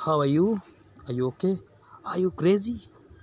How are you? Are you okay? Are you crazy?